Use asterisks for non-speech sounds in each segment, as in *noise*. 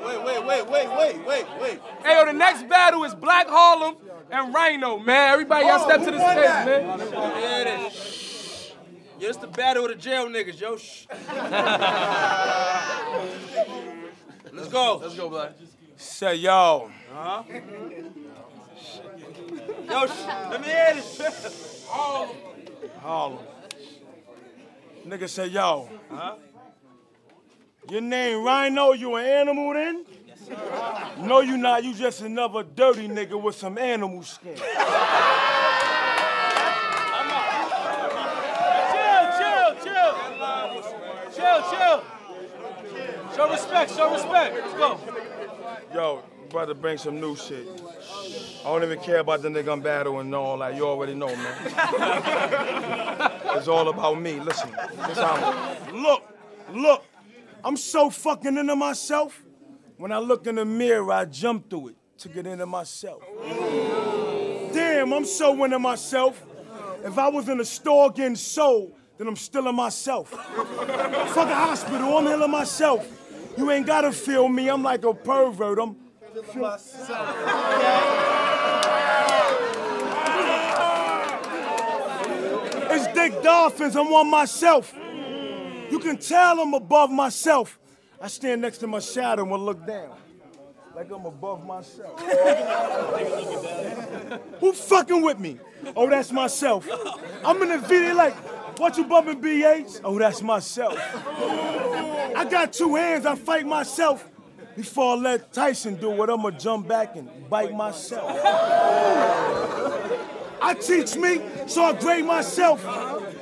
Wait, wait, wait, wait, wait, wait, wait. Hey, yo, the next battle is Black Harlem and Rhino, man. Everybody, y'all step to the stage, man. Yeah, it is. Yeah, it's the battle of the jail niggas, yo. Shh. *laughs* Let's go. Let's go, Black. Say, yo. Uh-huh. Yo, sh- let me hear this. Harlem. Nigga say, yo. Huh? Your name Rhino, you an animal then? No, you not. You just another dirty nigga with some animal skin. *laughs* Chill, chill, chill. Chill, chill. Show respect, show respect. Let's go. Yo, brother, bring some new shit. I don't even care about the nigga I'm battling and all that. You already know, man. it's all about me. Listen, look, look. I'm so fucking into myself. When I look in the mirror, I jump through it to get into myself. Damn, I'm so into myself. If I was in a store getting sold, then I'm still in myself. Fuck a hospital, I'm healing myself. You ain't gotta feel me, I'm like a pervert. I'm It's Dick Dolphins, I'm on myself. You can tell I'm above myself. I stand next to my shadow and look down. Like I'm above myself. *laughs* Who fucking with me? Oh, that's myself. I'm in the video like, what you bumping BH? Oh, that's myself. I got two hands, I fight myself. Before I let Tyson do it, I'ma jump back and bite myself. I teach me, so I grade myself.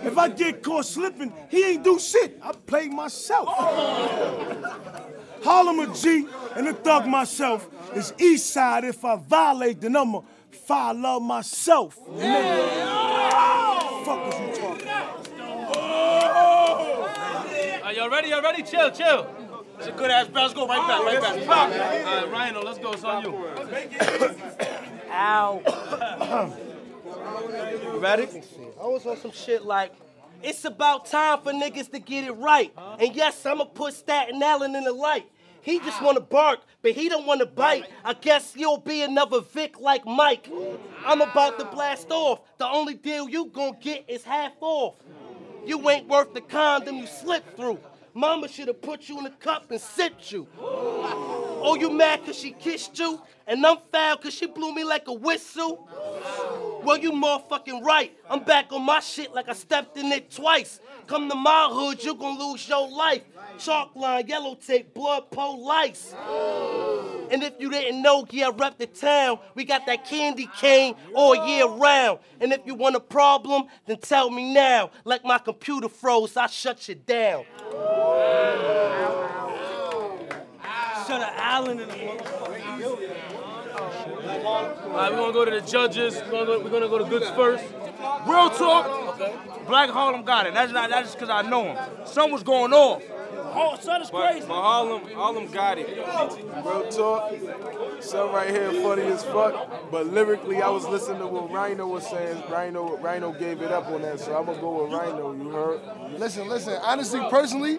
If I get caught slipping, he ain't do shit. I play myself. Harlem a G and a thug myself. It's East Side. If I violate, then I'ma follow myself. Fuck is you talking? Are y'all ready? Y'all ready? Chill, chill. It's a good ass battle. Let's go right back, right back. All right, Rhino, let's go. It's on you. Ow. You ready? I was on some shit like, it's about time for niggas to get it right. And yes, I'ma put Staten Island in the light. He just wanna bark, but he don't wanna bite. I guess you'll be another Vic like Mike. I'm about to blast off. The only deal you gon' get is half off. You ain't worth the condom you slipped through. Mama should have put you in a cup and sipped you. Oh, you mad cause she kissed you? And I'm foul cause she blew me like a whistle? Well, you motherfucking right. I'm back on my shit like I stepped in it twice. Come to my hood, you gon' lose your life. Chalk line, yellow tape, blood, pole lice. And if you didn't know, yeah, I rep the town. We got that candy cane all year round. And if you want a problem, then tell me now. Like my computer froze, I shut you down. Staten Island in the building. All right, we're gonna go to the judges. We're gonna go, we're gonna go to Goods first. Real talk. Black Harlem got it. That's not that's just because I know him. Something was going on. Oh, son is But, crazy. but Harlem, Harlem got it. Real talk. Some right here funny as fuck. But lyrically, I was listening to what Rhino was saying. Rhino, Rhino gave it up on that, so I'm gonna go with Rhino. You heard? Listen, listen. Honestly, personally,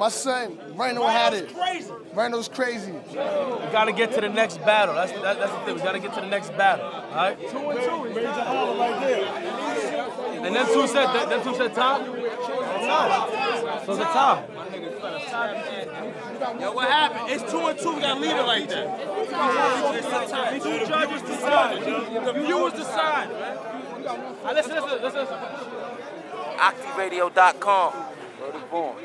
my son Rhino had it. Crazy. Rhino's crazy. We gotta get to the next battle. That's that, that's the thing. We gotta get to the next battle. All right. Two and two. Raise your holler right there. And then two said that them two said tie. Tie. So it's a tie. Yo, what happened? It's two and two. We gotta leave it like that. It's a tie. Two judges decide. The viewers decide, man. All right, listen, listen, listen. ArteRadio.com. Word of born.